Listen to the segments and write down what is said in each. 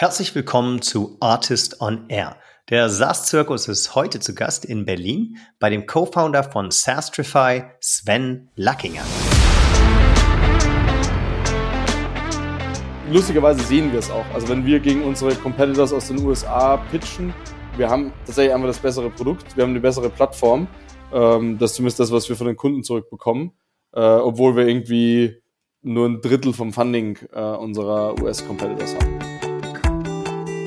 Herzlich willkommen zu Artist on Air. Der SaaS-Zirkus ist heute zu Gast in Berlin bei dem Co-Founder von Sastrify, Sven Lackinger. Lustigerweise sehen wir es auch. Also wenn wir gegen unsere Competitors aus den USA pitchen, wir haben tatsächlich einfach das bessere Produkt, wir haben eine bessere Plattform. Ähm, das ist zumindest das, was wir von den Kunden zurückbekommen, äh, obwohl wir irgendwie nur ein Drittel vom Funding äh, unserer US-Competitors haben.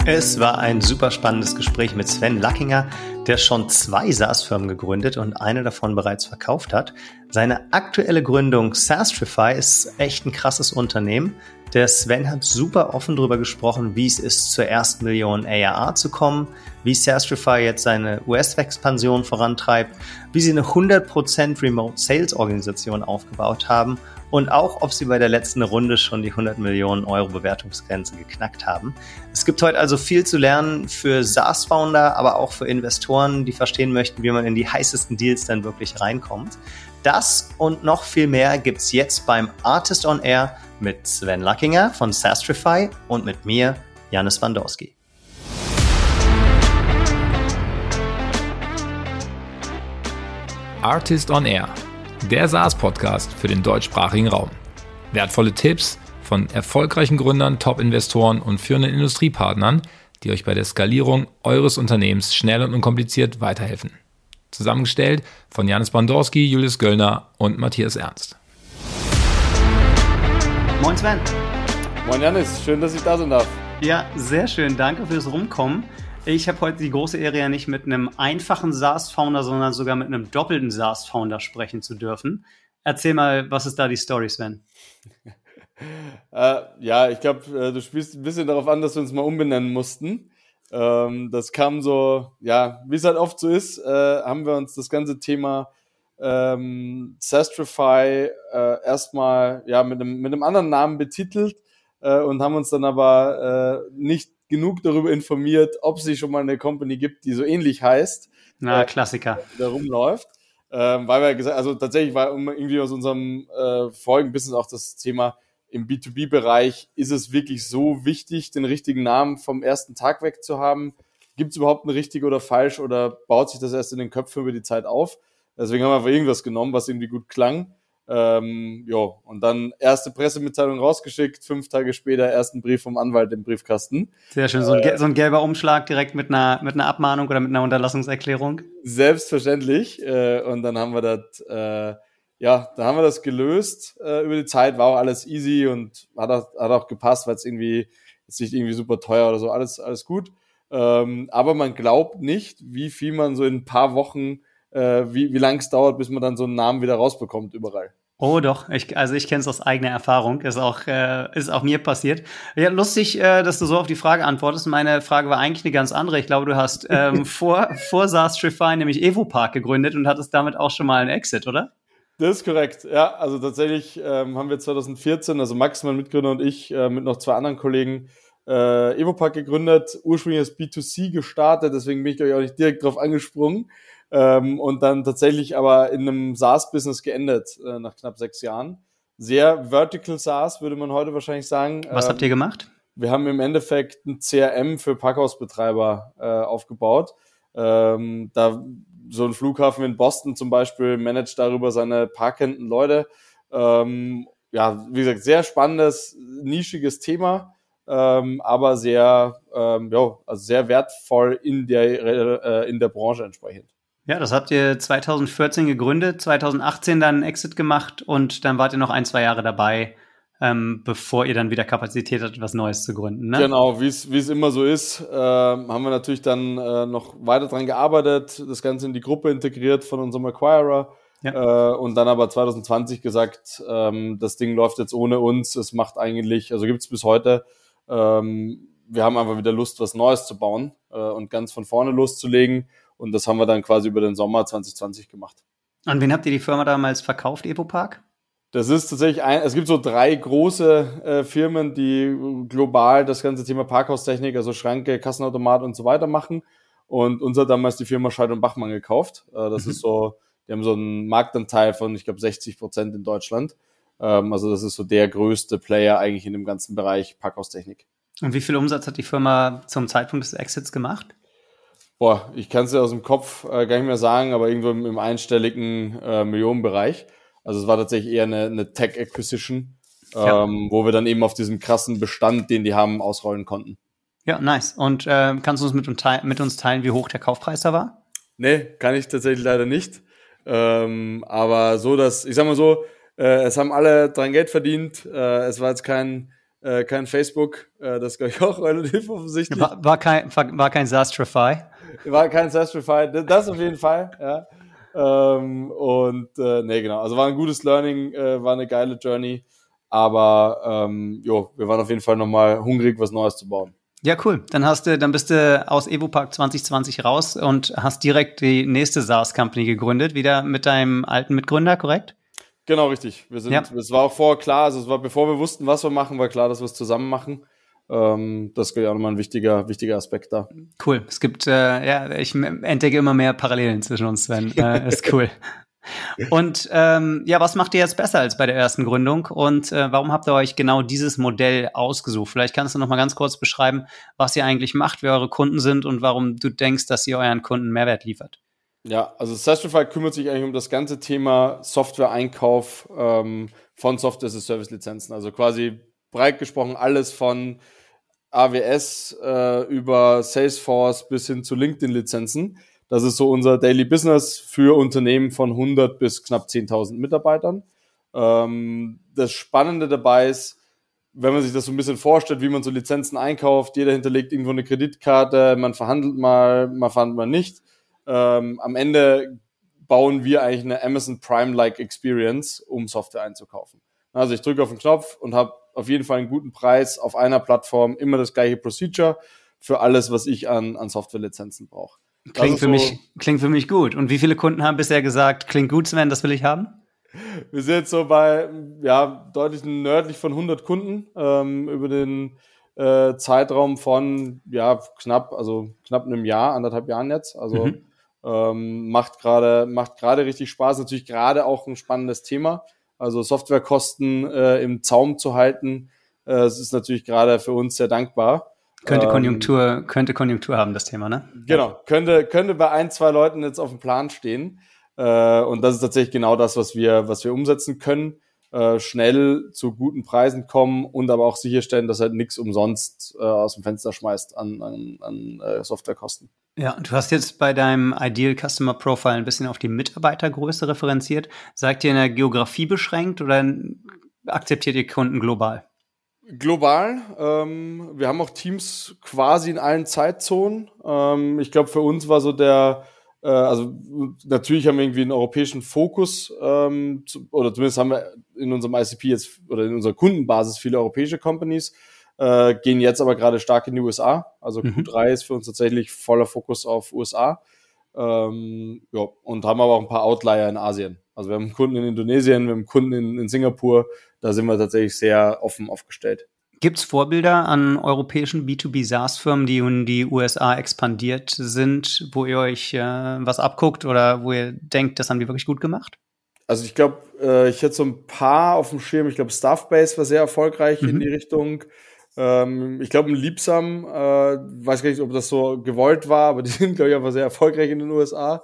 Es war ein super spannendes Gespräch mit Sven Lackinger, der schon zwei SaaS-Firmen gegründet und eine davon bereits verkauft hat. Seine aktuelle Gründung Sastrify ist echt ein krasses Unternehmen. Der Sven hat super offen darüber gesprochen, wie es ist, zur ersten Million ARA zu kommen, wie Sastrify jetzt seine US-Expansion vorantreibt, wie sie eine 100% Remote Sales Organisation aufgebaut haben und auch, ob sie bei der letzten Runde schon die 100 Millionen Euro Bewertungsgrenze geknackt haben. Es gibt heute also viel zu lernen für SaaS-Founder, aber auch für Investoren, die verstehen möchten, wie man in die heißesten Deals dann wirklich reinkommt. Das und noch viel mehr gibt's jetzt beim Artist on Air mit Sven Luckinger von Sastrify und mit mir, Janis Wandowski. Artist on Air der SaaS-Podcast für den deutschsprachigen Raum. Wertvolle Tipps von erfolgreichen Gründern, Top-Investoren und führenden Industriepartnern, die euch bei der Skalierung eures Unternehmens schnell und unkompliziert weiterhelfen. Zusammengestellt von Janis Bandorski, Julius Göllner und Matthias Ernst. Moin Sven. Moin Janis, schön, dass ich da sein darf. Ja, sehr schön. Danke fürs Rumkommen. Ich habe heute die große Ehre, ja nicht mit einem einfachen SaaS-Founder, sondern sogar mit einem doppelten SaaS-Founder sprechen zu dürfen. Erzähl mal, was ist da die Story, Sven? äh, ja, ich glaube, äh, du spielst ein bisschen darauf an, dass wir uns mal umbenennen mussten. Ähm, das kam so, ja, wie es halt oft so ist, äh, haben wir uns das ganze Thema ähm, Sastrify äh, erstmal ja, mit, einem, mit einem anderen Namen betitelt äh, und haben uns dann aber äh, nicht genug darüber informiert, ob es schon mal eine Company gibt, die so ähnlich heißt. Na, äh, Klassiker. Da rumläuft. Ähm, weil wir gesagt, also tatsächlich war irgendwie aus unserem äh, vorigen Business auch das Thema, im B2B-Bereich ist es wirklich so wichtig, den richtigen Namen vom ersten Tag weg zu haben? Gibt es überhaupt eine richtig oder falsch oder baut sich das erst in den Köpfen über die Zeit auf? Deswegen haben wir einfach irgendwas genommen, was irgendwie gut klang. Ähm, ja, und dann erste Pressemitteilung rausgeschickt, fünf Tage später ersten Brief vom Anwalt im Briefkasten. Sehr schön, so ein, äh, so ein gelber Umschlag direkt mit einer, mit einer Abmahnung oder mit einer Unterlassungserklärung. Selbstverständlich. Äh, und dann haben wir das, äh, ja, da haben wir das gelöst äh, über die Zeit, war auch alles easy und hat auch, hat auch gepasst, weil es irgendwie ist nicht irgendwie super teuer oder so, alles, alles gut. Ähm, aber man glaubt nicht, wie viel man so in ein paar Wochen äh, wie, wie lange es dauert, bis man dann so einen Namen wieder rausbekommt überall. Oh doch, ich, also ich kenne es aus eigener Erfahrung, ist auch, äh, ist auch mir passiert. Ja, lustig, äh, dass du so auf die Frage antwortest. Meine Frage war eigentlich eine ganz andere. Ich glaube, du hast ähm, vor, vor SaaS Trify nämlich Evopark gegründet und hattest damit auch schon mal einen Exit, oder? Das ist korrekt, ja. Also tatsächlich ähm, haben wir 2014, also Max, mein Mitgründer und ich, äh, mit noch zwei anderen Kollegen äh, Evopark gegründet, ursprünglich als B2C gestartet, deswegen bin ich, glaube ich, auch nicht direkt drauf angesprungen ähm, und dann tatsächlich aber in einem SaaS-Business geendet äh, nach knapp sechs Jahren. Sehr Vertical SaaS, würde man heute wahrscheinlich sagen. Was ähm, habt ihr gemacht? Wir haben im Endeffekt ein CRM für Parkhausbetreiber äh, aufgebaut. Ähm, da so ein Flughafen in Boston zum Beispiel managt darüber seine parkenden Leute. Ähm, ja, wie gesagt, sehr spannendes, nischiges Thema, ähm, aber sehr, ähm, ja, also sehr wertvoll in der, äh, in der Branche entsprechend. Ja, das habt ihr 2014 gegründet, 2018 dann einen Exit gemacht und dann wart ihr noch ein, zwei Jahre dabei, ähm, bevor ihr dann wieder Kapazität hattet, was Neues zu gründen. Ne? Genau, wie es immer so ist, äh, haben wir natürlich dann äh, noch weiter dran gearbeitet, das Ganze in die Gruppe integriert von unserem Acquirer. Ja. Äh, und dann aber 2020 gesagt, ähm, das Ding läuft jetzt ohne uns, es macht eigentlich, also gibt es bis heute, ähm, wir haben einfach wieder Lust, was Neues zu bauen äh, und ganz von vorne loszulegen und das haben wir dann quasi über den Sommer 2020 gemacht. An wen habt ihr die Firma damals verkauft, Epopark? Das ist tatsächlich ein, es gibt so drei große äh, Firmen, die global das ganze Thema Parkhaustechnik, also Schranke, Kassenautomat und so weiter machen. Und uns hat damals die Firma Scheid und Bachmann gekauft. Äh, das mhm. ist so, die haben so einen Marktanteil von, ich glaube, 60 Prozent in Deutschland. Ähm, also das ist so der größte Player eigentlich in dem ganzen Bereich Parkhaustechnik. Und wie viel Umsatz hat die Firma zum Zeitpunkt des Exits gemacht? Boah, ich kann es ja aus dem Kopf äh, gar nicht mehr sagen, aber irgendwo im, im einstelligen äh, Millionenbereich. Also es war tatsächlich eher eine, eine Tech-Acquisition, ja. ähm, wo wir dann eben auf diesem krassen Bestand, den die haben, ausrollen konnten. Ja, nice. Und äh, kannst du uns mit, mit, uns teilen, wie hoch der Kaufpreis da war? Nee, kann ich tatsächlich leider nicht. Ähm, aber so, dass, ich sag mal so, äh, es haben alle dran Geld verdient. Äh, es war jetzt kein, äh, kein Facebook, äh, das glaube ich auch relativ offensichtlich. War, war kein, war, war kein Zastrify. War kein Zastrify, das auf jeden Fall, ja. Ähm, und äh, nee, genau. Also war ein gutes Learning, äh, war eine geile Journey. Aber ähm, jo, wir waren auf jeden Fall nochmal hungrig, was Neues zu bauen. Ja, cool. Dann hast du, dann bist du aus EvoPark 2020 raus und hast direkt die nächste SaaS Company gegründet, wieder mit deinem alten Mitgründer, korrekt? Genau, richtig. Wir sind, ja. es war auch vorher klar, also es war, bevor wir wussten, was wir machen, war klar, dass wir es zusammen machen. Ähm, das ist ja auch nochmal ein wichtiger, wichtiger Aspekt da. Cool. Es gibt, äh, ja, ich entdecke immer mehr Parallelen zwischen uns, Sven. Äh, ist cool. Und ähm, ja, was macht ihr jetzt besser als bei der ersten Gründung und äh, warum habt ihr euch genau dieses Modell ausgesucht? Vielleicht kannst du noch mal ganz kurz beschreiben, was ihr eigentlich macht, wer eure Kunden sind und warum du denkst, dass ihr euren Kunden Mehrwert liefert. Ja, also Sastrify kümmert sich eigentlich um das ganze Thema Software-Einkauf ähm, von Software-as-a-Service-Lizenzen. Also quasi breit gesprochen alles von AWS äh, über Salesforce bis hin zu LinkedIn-Lizenzen. Das ist so unser Daily Business für Unternehmen von 100 bis knapp 10.000 Mitarbeitern. Ähm, das Spannende dabei ist, wenn man sich das so ein bisschen vorstellt, wie man so Lizenzen einkauft, jeder hinterlegt irgendwo eine Kreditkarte, man verhandelt mal, man verhandelt mal nicht. Ähm, am Ende bauen wir eigentlich eine Amazon Prime-like Experience, um Software einzukaufen. Also ich drücke auf den Knopf und habe auf jeden Fall einen guten Preis auf einer Plattform, immer das gleiche Procedure für alles, was ich an, an Software-Lizenzen brauche. Klingt für, so, mich, klingt für mich gut. Und wie viele Kunden haben bisher gesagt, klingt gut, Sven, das will ich haben? Wir sind jetzt so bei, ja, deutlich nördlich von 100 Kunden ähm, über den äh, Zeitraum von, ja, knapp, also knapp einem Jahr, anderthalb Jahren jetzt. Also mhm. ähm, macht gerade macht gerade richtig Spaß. Natürlich gerade auch ein spannendes Thema. Also Softwarekosten äh, im Zaum zu halten, äh, es ist natürlich gerade für uns sehr dankbar. Könnte ähm, Konjunktur, ähm, könnte Konjunktur haben, das Thema, ne? Genau, könnte, könnte bei ein, zwei Leuten jetzt auf dem Plan stehen. Äh, und das ist tatsächlich genau das, was wir, was wir umsetzen können. Äh, schnell zu guten Preisen kommen und aber auch sicherstellen, dass halt nichts umsonst äh, aus dem Fenster schmeißt an, an, an äh, Softwarekosten. Ja, du hast jetzt bei deinem Ideal Customer Profile ein bisschen auf die Mitarbeitergröße referenziert. Seid ihr in der Geografie beschränkt oder akzeptiert ihr Kunden global? Global. Ähm, wir haben auch Teams quasi in allen Zeitzonen. Ähm, ich glaube, für uns war so der, äh, also natürlich haben wir irgendwie einen europäischen Fokus, ähm, zu, oder zumindest haben wir in unserem ICP jetzt oder in unserer Kundenbasis viele europäische Companies, äh, gehen jetzt aber gerade stark in die USA. Also mhm. Q3 ist für uns tatsächlich voller Fokus auf USA. Ähm, ja, und haben aber auch ein paar Outlier in Asien. Also wir haben Kunden in Indonesien, wir haben Kunden in, in Singapur. Da sind wir tatsächlich sehr offen aufgestellt. Gibt es Vorbilder an europäischen B2B SaaS-Firmen, die in die USA expandiert sind, wo ihr euch äh, was abguckt oder wo ihr denkt, das haben die wirklich gut gemacht? Also ich glaube, äh, ich hätte so ein paar auf dem Schirm. Ich glaube, Staffbase war sehr erfolgreich mhm. in die Richtung. Ähm, ich glaube, ein Liebsam, äh, weiß gar nicht, ob das so gewollt war, aber die sind, glaube ich, einfach sehr erfolgreich in den USA.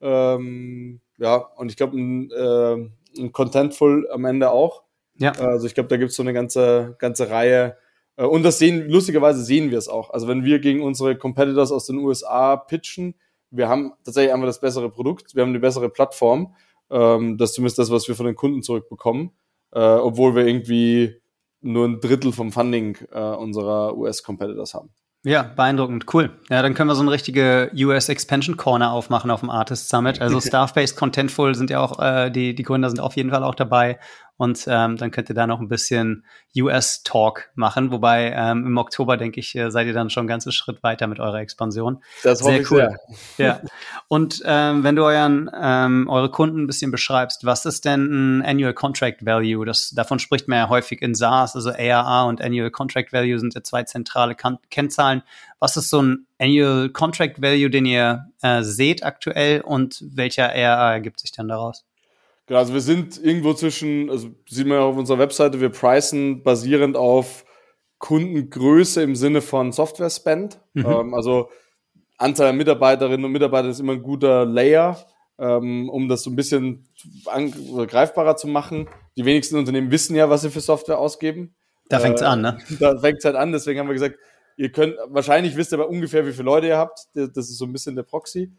Ähm, ja, und ich glaube, ein, äh, ein Contentful am Ende auch. Ja. Also ich glaube, da gibt es so eine ganze, ganze Reihe. Äh, und das sehen, lustigerweise sehen wir es auch. Also wenn wir gegen unsere Competitors aus den USA pitchen, wir haben tatsächlich einfach das bessere Produkt, wir haben eine bessere Plattform. Ähm, das ist zumindest das, was wir von den Kunden zurückbekommen. Äh, obwohl wir irgendwie nur ein Drittel vom Funding äh, unserer US-Competitors haben. Ja, beeindruckend, cool. Ja, dann können wir so eine richtige US Expansion Corner aufmachen auf dem Artist Summit. Also Staff-Based Contentful sind ja auch, äh, die, die Gründer sind auf jeden Fall auch dabei. Und ähm, dann könnt ihr da noch ein bisschen US-Talk machen. Wobei ähm, im Oktober, denke ich, äh, seid ihr dann schon einen ganzen Schritt weiter mit eurer Expansion. Das sehr cool. Sehr. Ja. Und ähm, wenn du euren, ähm, eure Kunden ein bisschen beschreibst, was ist denn ein Annual Contract Value? Das, davon spricht man ja häufig in SaaS, also ARR und Annual Contract Value sind ja zwei zentrale kan Kennzahlen. Was ist so ein Annual Contract Value, den ihr äh, seht aktuell und welcher ARR ergibt sich dann daraus? Genau, also wir sind irgendwo zwischen, also sieht man ja auf unserer Webseite, wir pricen basierend auf Kundengröße im Sinne von Software-Spend. Mhm. Ähm, also Anzahl der Mitarbeiterinnen und Mitarbeiter ist immer ein guter Layer, ähm, um das so ein bisschen greifbarer zu machen. Die wenigsten Unternehmen wissen ja, was sie für Software ausgeben. Da fängt's äh, an, ne? Da fängt's halt an, deswegen haben wir gesagt, ihr könnt, wahrscheinlich wisst ihr aber ungefähr, wie viele Leute ihr habt. Das ist so ein bisschen der Proxy.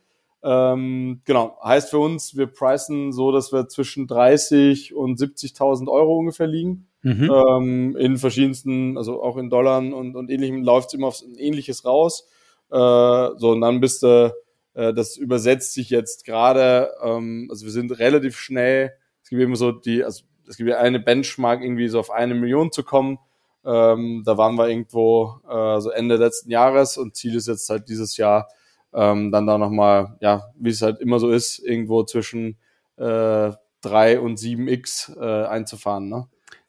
Ähm, genau, heißt für uns, wir pricen so, dass wir zwischen 30 und 70.000 Euro ungefähr liegen. Mhm. Ähm, in verschiedensten, also auch in Dollar und, und ähnlichem läuft es immer auf ein ähnliches raus. Äh, so, und dann bist du, äh, das übersetzt sich jetzt gerade, ähm, also wir sind relativ schnell, es gibt immer so die, also es gibt ja eine Benchmark, irgendwie so auf eine Million zu kommen. Ähm, da waren wir irgendwo äh, so Ende letzten Jahres und Ziel ist jetzt halt dieses Jahr ähm, dann da nochmal, ja, wie es halt immer so ist, irgendwo zwischen äh, 3 und 7x äh, einzufahren. Ne?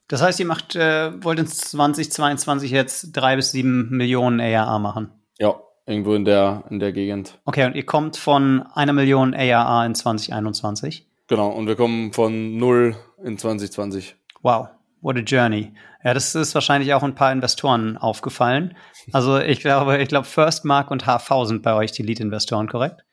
Das heißt, ihr macht, äh, wollt in 2022 jetzt drei bis sieben Millionen ARA machen? Ja, irgendwo in der, in der Gegend. Okay, und ihr kommt von einer Million ARA in 2021? Genau, und wir kommen von null in 2020. Wow, what a journey. Ja, das ist wahrscheinlich auch ein paar Investoren aufgefallen. Also ich glaube, ich glaube, First Mark und HV sind bei euch die Lead-Investoren, korrekt?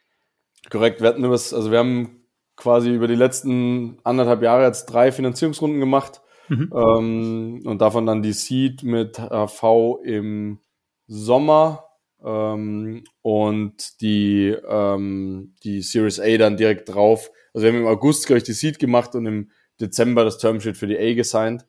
Korrekt, wir hatten übers, also wir haben quasi über die letzten anderthalb Jahre jetzt drei Finanzierungsrunden gemacht mhm. ähm, und davon dann die Seed mit HV im Sommer ähm, und die, ähm, die Series A dann direkt drauf. Also wir haben im August, glaube ich, die Seed gemacht und im Dezember das Termsheet für die A gesigned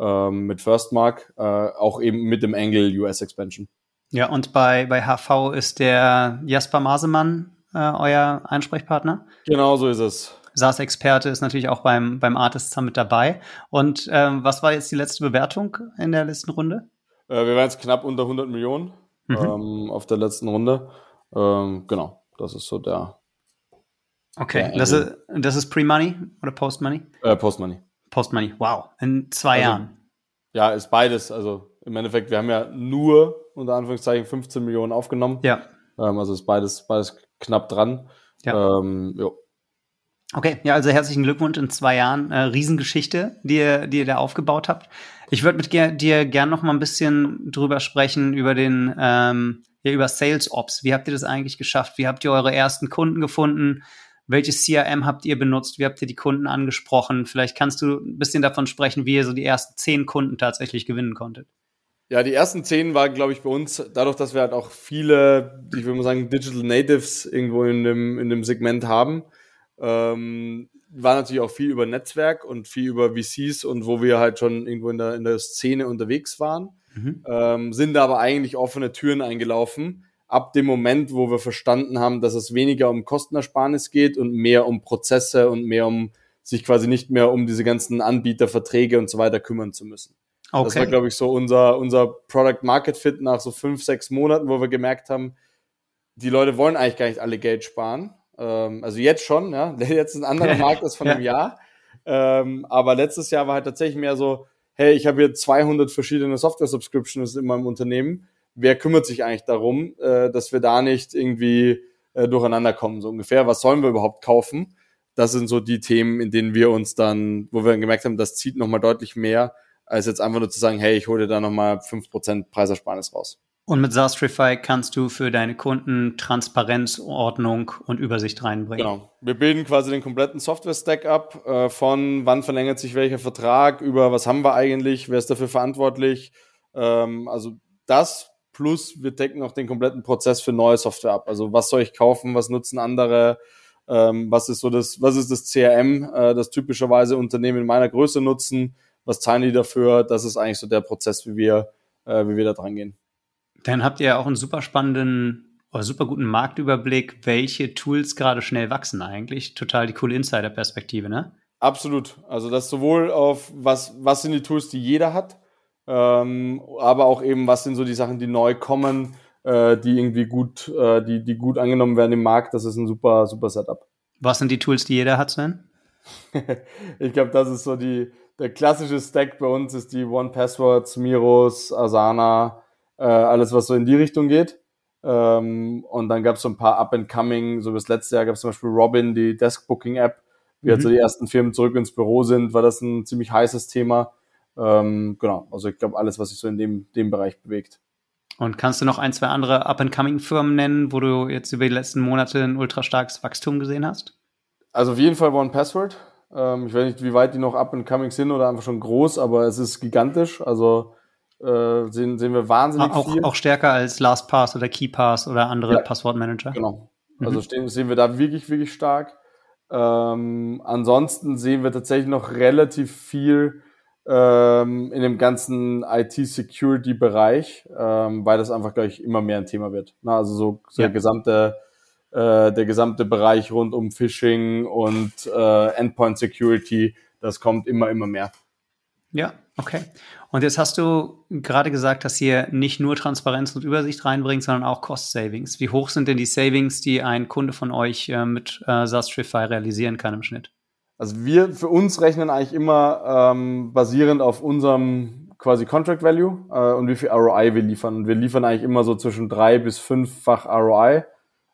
ähm, mit Firstmark, äh, auch eben mit dem Angle US Expansion. Ja, und bei, bei HV ist der Jasper Masemann äh, euer Ansprechpartner? Genau so ist es. SaaS-Experte ist natürlich auch beim, beim Artist Summit dabei. Und ähm, was war jetzt die letzte Bewertung in der letzten Runde? Äh, wir waren jetzt knapp unter 100 Millionen mhm. ähm, auf der letzten Runde. Ähm, genau, das ist so der. Okay, das, ist, das ist Pre-Money oder Post-Money? Äh, Post-Money. Post-Money, wow, in zwei also, Jahren. Ja, ist beides. Also im Endeffekt, wir haben ja nur unter Anführungszeichen 15 Millionen aufgenommen. Ja. Ähm, also ist beides, beides knapp dran. Ja. Ähm, jo. Okay, ja, also herzlichen Glückwunsch in zwei Jahren. Äh, Riesengeschichte, die ihr, die ihr da aufgebaut habt. Ich würde mit ger dir gern noch mal ein bisschen drüber sprechen, über den, ähm, ja, über Sales Ops. Wie habt ihr das eigentlich geschafft? Wie habt ihr eure ersten Kunden gefunden? Welches CRM habt ihr benutzt? Wie habt ihr die Kunden angesprochen? Vielleicht kannst du ein bisschen davon sprechen, wie ihr so die ersten zehn Kunden tatsächlich gewinnen konntet. Ja, die ersten zehn waren, glaube ich, bei uns, dadurch, dass wir halt auch viele, ich würde mal sagen, Digital Natives irgendwo in dem, in dem Segment haben, ähm, war natürlich auch viel über Netzwerk und viel über VCs und wo wir halt schon irgendwo in der, in der Szene unterwegs waren, mhm. ähm, sind da aber eigentlich offene Türen eingelaufen ab dem Moment, wo wir verstanden haben, dass es weniger um Kostenersparnis geht und mehr um Prozesse und mehr um sich quasi nicht mehr um diese ganzen Anbieterverträge und so weiter kümmern zu müssen. Okay. Das war, glaube ich, so unser, unser Product Market Fit nach so fünf, sechs Monaten, wo wir gemerkt haben, die Leute wollen eigentlich gar nicht alle Geld sparen. Ähm, also jetzt schon, ja. Jetzt ist ein anderer Markt als von einem Jahr. Ähm, aber letztes Jahr war halt tatsächlich mehr so, hey, ich habe hier 200 verschiedene Software-Subscriptions in meinem Unternehmen wer kümmert sich eigentlich darum, äh, dass wir da nicht irgendwie äh, durcheinander kommen, so ungefähr. Was sollen wir überhaupt kaufen? Das sind so die Themen, in denen wir uns dann, wo wir dann gemerkt haben, das zieht nochmal deutlich mehr, als jetzt einfach nur zu sagen, hey, ich hole dir da nochmal 5% Preisersparnis raus. Und mit Sastrify kannst du für deine Kunden Transparenz, Ordnung und Übersicht reinbringen. Genau. Wir bilden quasi den kompletten Software-Stack ab, äh, von wann verlängert sich welcher Vertrag, über was haben wir eigentlich, wer ist dafür verantwortlich. Ähm, also das Plus wir decken auch den kompletten Prozess für neue Software ab. Also was soll ich kaufen, was nutzen andere, ähm, was ist so das, was ist das CRM, äh, das typischerweise Unternehmen in meiner Größe nutzen, was zahlen die dafür? Das ist eigentlich so der Prozess, wie wir, äh, wie wir da dran gehen. Dann habt ihr auch einen super spannenden oder super guten Marktüberblick, welche Tools gerade schnell wachsen eigentlich. Total die coole Insider-Perspektive, ne? Absolut. Also das sowohl auf was, was sind die Tools, die jeder hat, ähm, aber auch eben, was sind so die Sachen, die neu kommen, äh, die irgendwie gut, äh, die, die gut angenommen werden im Markt. Das ist ein super, super Setup. Was sind die Tools, die jeder hat, Sven? ich glaube, das ist so die, der klassische Stack bei uns ist die One Passwords, Miros, Asana, äh, alles, was so in die Richtung geht. Ähm, und dann gab es so ein paar Up-and-Coming, so bis letztes Jahr gab es zum Beispiel Robin, die Desk-Booking-App. Wie mhm. halt so die ersten Firmen zurück ins Büro sind, war das ein ziemlich heißes Thema. Ähm, genau, also ich glaube, alles, was sich so in dem, dem Bereich bewegt. Und kannst du noch ein, zwei andere Up-and-Coming-Firmen nennen, wo du jetzt über die letzten Monate ein ultra starkes Wachstum gesehen hast? Also auf jeden Fall One Password. Ähm, ich weiß nicht, wie weit die noch Up-and-Coming sind oder einfach schon groß, aber es ist gigantisch. Also äh, sehen, sehen wir wahnsinnig auch, viel. Auch stärker als LastPass oder KeyPass oder andere ja, Passwortmanager. Genau. Also mhm. stehen, sehen wir da wirklich, wirklich stark. Ähm, ansonsten sehen wir tatsächlich noch relativ viel ähm, in dem ganzen IT-Security-Bereich, ähm, weil das einfach, glaube ich, immer mehr ein Thema wird. Na, also so, so ja. der gesamte äh, der gesamte Bereich rund um Phishing und äh, Endpoint Security, das kommt immer, immer mehr. Ja, okay. Und jetzt hast du gerade gesagt, dass ihr nicht nur Transparenz und Übersicht reinbringt, sondern auch Cost Savings. Wie hoch sind denn die Savings, die ein Kunde von euch äh, mit äh, Sastrify realisieren kann im Schnitt? Also wir für uns rechnen eigentlich immer ähm, basierend auf unserem quasi Contract Value äh, und wie viel ROI wir liefern. Und wir liefern eigentlich immer so zwischen drei bis fünffach ROI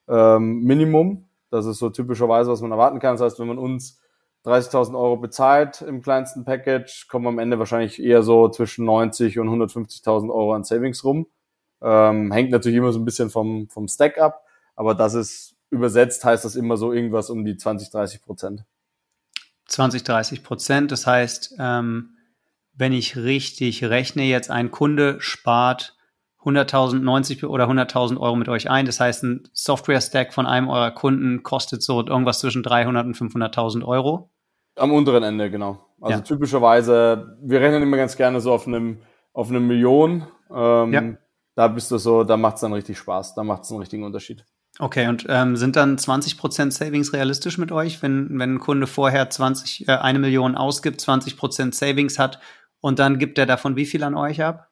ähm, Minimum. Das ist so typischerweise, was man erwarten kann. Das heißt, wenn man uns 30.000 Euro bezahlt im kleinsten Package, kommen am Ende wahrscheinlich eher so zwischen 90 und 150.000 Euro an Savings rum. Ähm, hängt natürlich immer so ein bisschen vom, vom Stack ab, aber das ist übersetzt, heißt das immer so irgendwas um die 20, 30 Prozent. 20, 30 Prozent, das heißt, ähm, wenn ich richtig rechne, jetzt ein Kunde spart 100.000, 90 oder 100.000 Euro mit euch ein. Das heißt, ein Software-Stack von einem eurer Kunden kostet so irgendwas zwischen 300 und 500.000 Euro. Am unteren Ende, genau. Also ja. typischerweise, wir rechnen immer ganz gerne so auf einem, auf einem Million. Ähm, ja. Da bist du so, da macht es dann richtig Spaß, da macht es einen richtigen Unterschied. Okay, und ähm, sind dann 20% Savings realistisch mit euch, wenn, wenn ein Kunde vorher 20, äh, eine Million ausgibt, 20% Savings hat und dann gibt er davon wie viel an euch ab?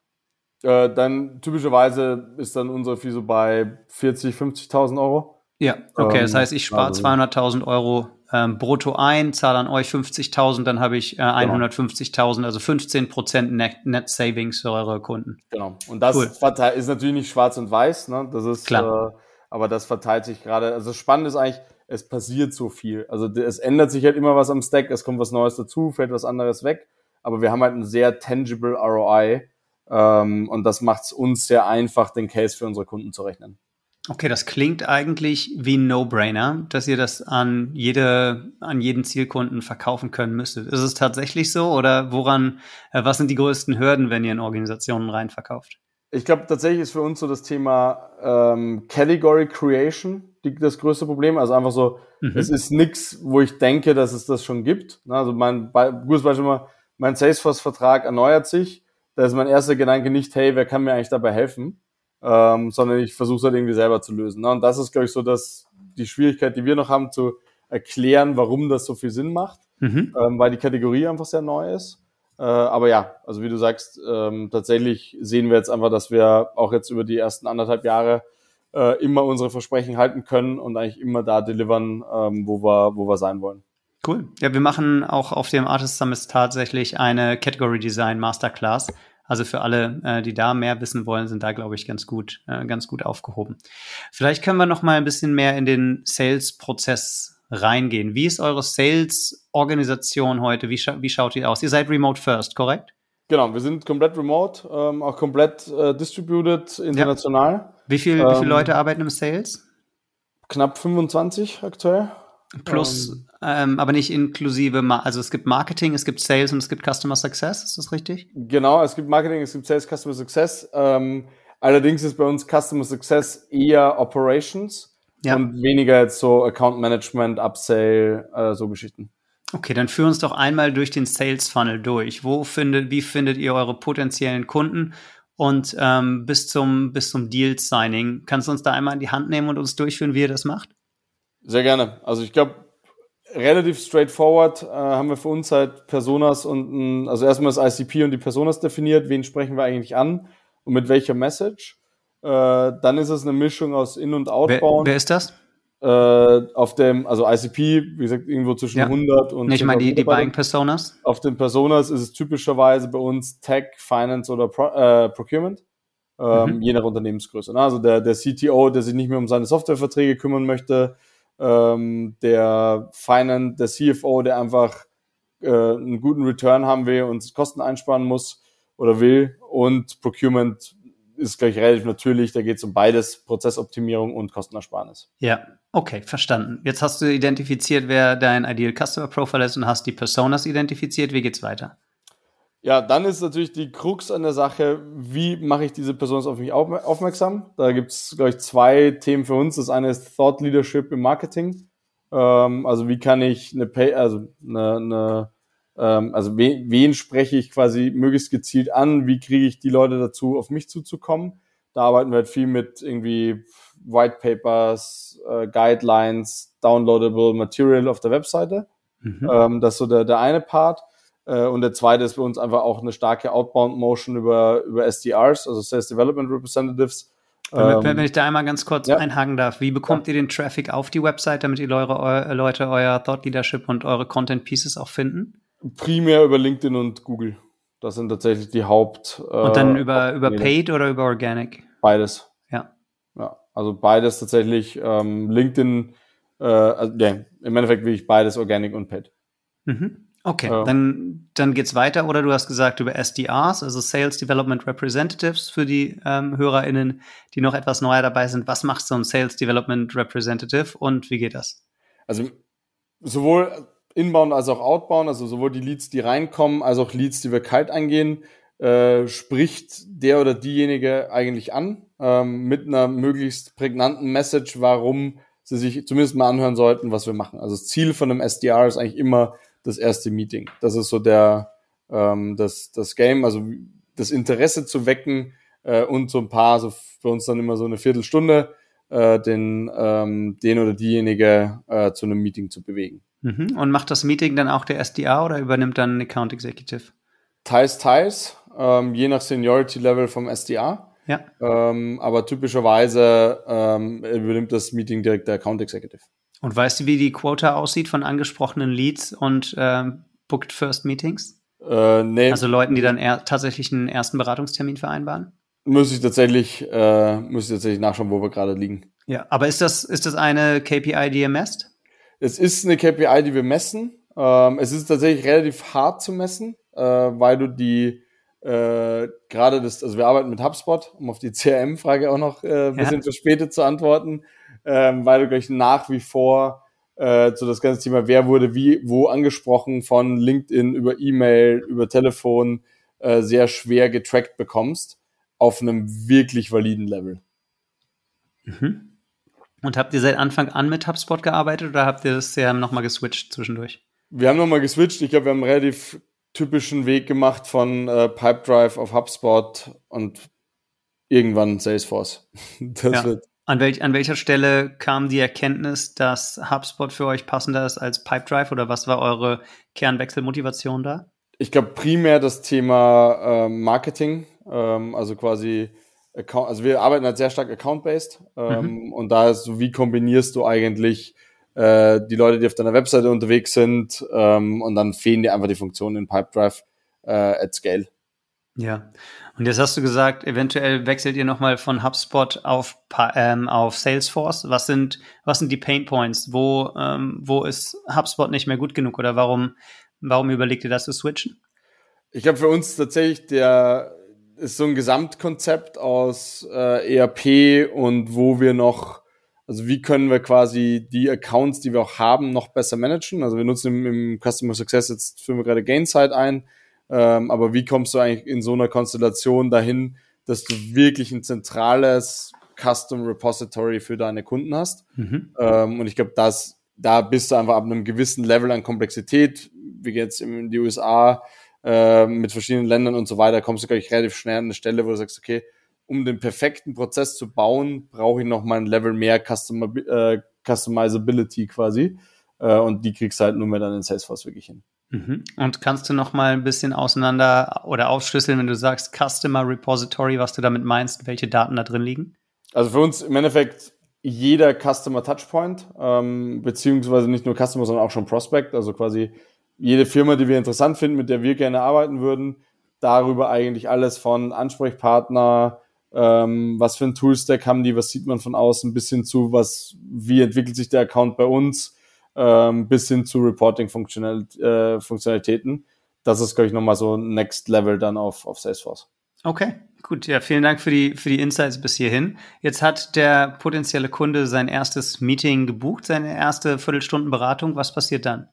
Äh, dann typischerweise ist dann unser Fee so bei 40, 50.000 Euro. Ja, okay, das ähm, heißt, ich spare also, 200.000 Euro ähm, brutto ein, zahle an euch 50.000, dann habe ich äh, 150.000, genau. also 15 Net, Net Savings für eure Kunden. Genau. Und das cool. ist natürlich nicht schwarz und weiß, ne? Das ist klar. Aber das verteilt sich gerade. Also spannend ist eigentlich, es passiert so viel. Also es ändert sich halt immer was am Stack, es kommt was Neues dazu, fällt was anderes weg. Aber wir haben halt einen sehr tangible ROI ähm, und das macht es uns sehr einfach, den Case für unsere Kunden zu rechnen. Okay, das klingt eigentlich wie ein No-Brainer, dass ihr das an jede, an jeden Zielkunden verkaufen können müsstet. Ist es tatsächlich so oder woran, äh, was sind die größten Hürden, wenn ihr in Organisationen rein verkauft? Ich glaube, tatsächlich ist für uns so das Thema ähm, Category Creation die, das größte Problem. Also einfach so, mhm. es ist nichts, wo ich denke, dass es das schon gibt. Also mein gutes Beispiel mal, mein Salesforce-Vertrag erneuert sich. Da ist mein erster Gedanke nicht, hey, wer kann mir eigentlich dabei helfen? ähm, sondern ich versuche es halt irgendwie selber zu lösen. Ne? Und das ist, glaube ich, so dass die Schwierigkeit, die wir noch haben, zu erklären, warum das so viel Sinn macht, mhm. ähm, weil die Kategorie einfach sehr neu ist. Äh, aber ja, also wie du sagst, ähm, tatsächlich sehen wir jetzt einfach, dass wir auch jetzt über die ersten anderthalb Jahre äh, immer unsere Versprechen halten können und eigentlich immer da delivern, ähm, wo wir, wo wir sein wollen. Cool. Ja, wir machen auch auf dem Artist Summit tatsächlich eine Category Design Masterclass. Also für alle, äh, die da mehr wissen wollen, sind da, glaube ich, ganz gut, äh, ganz gut aufgehoben. Vielleicht können wir noch mal ein bisschen mehr in den Sales-Prozess reingehen. Wie ist eure Sales-Organisation heute? Wie, scha wie schaut die aus? Ihr seid remote first, korrekt? Genau, wir sind komplett remote, ähm, auch komplett äh, distributed international. Ja. Wie, viel, ähm, wie viele Leute arbeiten im Sales? Knapp 25 aktuell. Plus, ähm, ähm, aber nicht inklusive, also es gibt Marketing, es gibt Sales und es gibt Customer Success, ist das richtig? Genau, es gibt Marketing, es gibt Sales, Customer Success. Ähm, allerdings ist bei uns Customer Success eher Operations ja. und weniger jetzt so Account Management, Upsale, äh, so Geschichten. Okay, dann führ uns doch einmal durch den Sales Funnel durch. Wo findet, wie findet ihr eure potenziellen Kunden? Und ähm, bis zum, bis zum Deal Signing. Kannst du uns da einmal in die Hand nehmen und uns durchführen, wie ihr das macht? Sehr gerne. Also ich glaube, relativ straightforward äh, haben wir für uns halt Personas und ein, also erstmal das ICP und die Personas definiert, wen sprechen wir eigentlich an und mit welcher Message. Äh, dann ist es eine Mischung aus In- und Outbound. Wer, wer ist das? Äh, auf dem, also ICP, wie gesagt, irgendwo zwischen ja. 100 und. Nicht mal die, die Buying Personas? Auf den Personas ist es typischerweise bei uns Tech, Finance oder Pro, äh, Procurement. Ähm, mhm. Je nach Unternehmensgröße. Ne? Also der, der CTO, der sich nicht mehr um seine Softwareverträge kümmern möchte, ähm, der Finance, der CFO, der einfach äh, einen guten Return haben will und Kosten einsparen muss oder will. Und Procurement ist gleich relativ natürlich, da geht es um beides, Prozessoptimierung und Kostenersparnis. Ja, okay, verstanden. Jetzt hast du identifiziert, wer dein Ideal Customer Profile ist und hast die Personas identifiziert. Wie geht's weiter? Ja, dann ist natürlich die Krux an der Sache, wie mache ich diese Person auf mich aufmerksam? Da gibt es, glaube ich, zwei Themen für uns. Das eine ist Thought Leadership im Marketing. Ähm, also wie kann ich eine Pay, also eine, eine ähm, also wen, wen spreche ich quasi möglichst gezielt an? Wie kriege ich die Leute dazu, auf mich zuzukommen? Da arbeiten wir halt viel mit irgendwie White Papers, äh, Guidelines, downloadable Material auf der Webseite. Mhm. Ähm, das ist so der, der eine Part. Äh, und der zweite ist bei uns einfach auch eine starke Outbound Motion über, über SDRs, also Sales Development Representatives. Wenn, wenn ähm, ich da einmal ganz kurz ja. einhaken darf, wie bekommt ja. ihr den Traffic auf die Website, damit die Leute, eu, Leute euer Thought Leadership und eure Content Pieces auch finden? Primär über LinkedIn und Google. Das sind tatsächlich die Haupt. Äh, und dann über, über Paid oder über Organic? Beides. Ja. Ja, also beides tatsächlich. Ähm, LinkedIn, äh, also, ja, im Endeffekt will ich beides Organic und Paid. Mhm. Okay, ja. dann, dann geht's weiter. Oder du hast gesagt über SDRs, also Sales Development Representatives für die ähm, HörerInnen, die noch etwas neuer dabei sind. Was macht so ein Sales Development Representative und wie geht das? Also sowohl Inbound als auch Outbound, also sowohl die Leads, die reinkommen, als auch Leads, die wir kalt eingehen, äh, spricht der oder diejenige eigentlich an ähm, mit einer möglichst prägnanten Message, warum sie sich zumindest mal anhören sollten, was wir machen. Also das Ziel von einem SDR ist eigentlich immer das erste Meeting. Das ist so der ähm, das, das Game, also das Interesse zu wecken äh, und so ein paar, so für uns dann immer so eine Viertelstunde, äh, den, ähm, den oder diejenige äh, zu einem Meeting zu bewegen. Mhm. Und macht das Meeting dann auch der SDA oder übernimmt dann ein Account Executive? Teils, teils, ähm, je nach Seniority Level vom SDA. Ja. Ähm, aber typischerweise ähm, übernimmt das Meeting direkt der Account Executive. Und weißt du, wie die Quota aussieht von angesprochenen Leads und ähm, Booked First Meetings? Äh, nee. Also Leuten, die dann tatsächlich einen ersten Beratungstermin vereinbaren? Muss ich tatsächlich, äh, muss ich tatsächlich nachschauen, wo wir gerade liegen. Ja, aber ist das, ist das eine KPI, die ihr messt? Es ist eine KPI, die wir messen. Ähm, es ist tatsächlich relativ hart zu messen, äh, weil du die äh, gerade das, also wir arbeiten mit HubSpot, um auf die CRM-Frage auch noch äh, ein bisschen ja. verspätet zu antworten ähm, weil du gleich nach wie vor äh, so das ganze Thema, wer wurde wie, wo angesprochen von LinkedIn über E-Mail, über Telefon, äh, sehr schwer getrackt bekommst auf einem wirklich validen Level. Mhm. Und habt ihr seit Anfang an mit HubSpot gearbeitet oder habt ihr das ja nochmal geswitcht zwischendurch? Wir haben nochmal geswitcht. Ich glaube, wir haben einen relativ typischen Weg gemacht von äh, Pipedrive auf HubSpot und irgendwann Salesforce. Ja. an, welch, an welcher Stelle kam die Erkenntnis, dass HubSpot für euch passender ist als Pipedrive oder was war eure Kernwechselmotivation da? Ich glaube primär das Thema äh, Marketing, ähm, also quasi Account, also wir arbeiten halt sehr stark account-based ähm, mhm. und da ist so, wie kombinierst du eigentlich äh, die Leute, die auf deiner Webseite unterwegs sind ähm, und dann fehlen dir einfach die Funktionen in Pipedrive äh, at scale. Ja, und jetzt hast du gesagt, eventuell wechselt ihr nochmal von HubSpot auf, ähm, auf Salesforce. Was sind, was sind die Pain Points? Wo, ähm, wo ist HubSpot nicht mehr gut genug oder warum, warum überlegt ihr das zu switchen? Ich glaube, für uns tatsächlich der ist so ein Gesamtkonzept aus äh, ERP und wo wir noch, also wie können wir quasi die Accounts, die wir auch haben, noch besser managen. Also wir nutzen im, im Customer Success jetzt führen wir gerade Gainsight ein ähm, aber wie kommst du eigentlich in so einer Konstellation dahin, dass du wirklich ein zentrales Custom Repository für deine Kunden hast? Mhm. Ähm, und ich glaube, das, da bist du einfach ab einem gewissen Level an Komplexität, wie jetzt in die USA, äh, mit verschiedenen Ländern und so weiter, kommst du, glaube ich, relativ schnell an eine Stelle, wo du sagst, okay, um den perfekten Prozess zu bauen, brauche ich noch mal ein Level mehr Custom, äh, Customizability quasi. Äh, und die kriegst du halt nur mehr dann in Salesforce wirklich hin. Mhm. Und kannst du noch mal ein bisschen auseinander oder aufschlüsseln, wenn du sagst Customer Repository, was du damit meinst, welche Daten da drin liegen? Also für uns im Endeffekt jeder Customer Touchpoint, ähm, beziehungsweise nicht nur Customer, sondern auch schon Prospect, also quasi jede Firma, die wir interessant finden, mit der wir gerne arbeiten würden, darüber eigentlich alles von Ansprechpartner, ähm, was für ein Toolstack haben die, was sieht man von außen, bis hin zu, was, wie entwickelt sich der Account bei uns, ähm, bis hin zu Reporting-Funktionalitäten. Äh, das ist, glaube ich, nochmal so Next Level dann auf, auf Salesforce. Okay, gut. Ja, vielen Dank für die, für die Insights bis hierhin. Jetzt hat der potenzielle Kunde sein erstes Meeting gebucht, seine erste Viertelstundenberatung. Was passiert dann?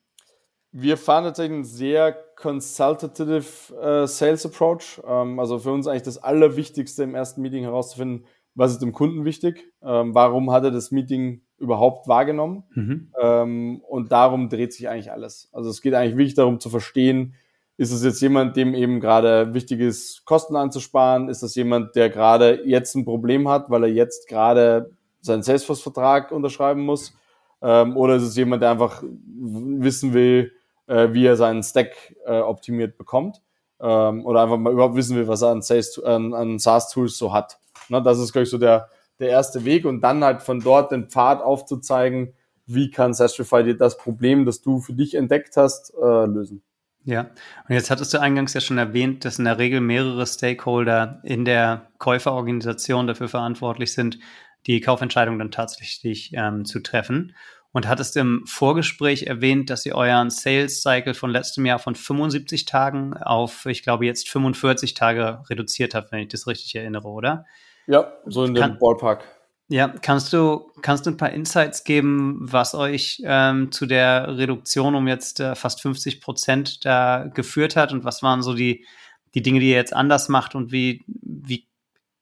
Wir fahren tatsächlich einen sehr consultative äh, Sales Approach. Ähm, also für uns eigentlich das Allerwichtigste im ersten Meeting herauszufinden, was ist dem Kunden wichtig, ähm, warum hat er das Meeting überhaupt wahrgenommen mhm. ähm, und darum dreht sich eigentlich alles. Also es geht eigentlich wirklich darum zu verstehen, ist es jetzt jemand, dem eben gerade wichtig ist, Kosten anzusparen? Ist das jemand, der gerade jetzt ein Problem hat, weil er jetzt gerade seinen Salesforce-Vertrag unterschreiben muss? Ähm, oder ist es jemand, der einfach wissen will, äh, wie er seinen Stack äh, optimiert bekommt? Ähm, oder einfach mal überhaupt wissen will, was er an, Sales, an, SaaS-Tools so hat? Ne, das ist, glaube ich, so der, der erste Weg und dann halt von dort den Pfad aufzuzeigen, wie kann Sastrify dir das Problem, das du für dich entdeckt hast, äh, lösen. Ja, und jetzt hattest du eingangs ja schon erwähnt, dass in der Regel mehrere Stakeholder in der Käuferorganisation dafür verantwortlich sind, die Kaufentscheidung dann tatsächlich ähm, zu treffen. Und hattest im Vorgespräch erwähnt, dass ihr euren Sales Cycle von letztem Jahr von 75 Tagen auf, ich glaube, jetzt 45 Tage reduziert habt, wenn ich das richtig erinnere, oder? Ja, so in dem Ballpark. Ja, kannst du, kannst du ein paar Insights geben, was euch ähm, zu der Reduktion um jetzt äh, fast 50 Prozent da geführt hat und was waren so die, die Dinge, die ihr jetzt anders macht und wie, wie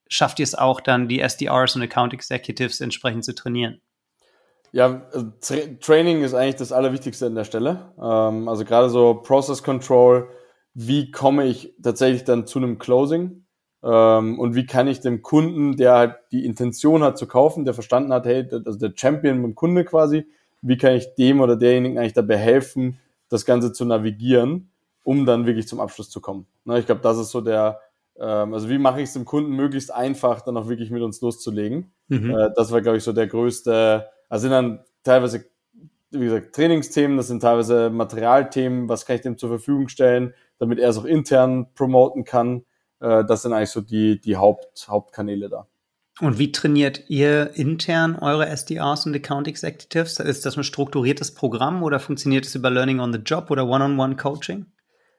schafft ihr es auch dann, die SDRs und Account Executives entsprechend zu trainieren? Ja, also Tra Training ist eigentlich das Allerwichtigste an der Stelle. Ähm, also gerade so Process Control, wie komme ich tatsächlich dann zu einem Closing? Ähm, und wie kann ich dem Kunden, der halt die Intention hat zu kaufen, der verstanden hat, hey, also der Champion beim Kunde quasi, wie kann ich dem oder derjenigen eigentlich dabei helfen, das Ganze zu navigieren, um dann wirklich zum Abschluss zu kommen. Ne, ich glaube, das ist so der, ähm, also wie mache ich es dem Kunden möglichst einfach, dann auch wirklich mit uns loszulegen. Mhm. Äh, das war, glaube ich, so der größte, also sind dann teilweise, wie gesagt, Trainingsthemen, das sind teilweise Materialthemen, was kann ich dem zur Verfügung stellen, damit er es auch intern promoten kann. Äh, das sind eigentlich so die, die Haupt, Hauptkanäle da. Und wie trainiert ihr intern eure SDRs und Account Executives? Ist das ein strukturiertes Programm oder funktioniert es über Learning on the Job oder One-on-One -on -One Coaching?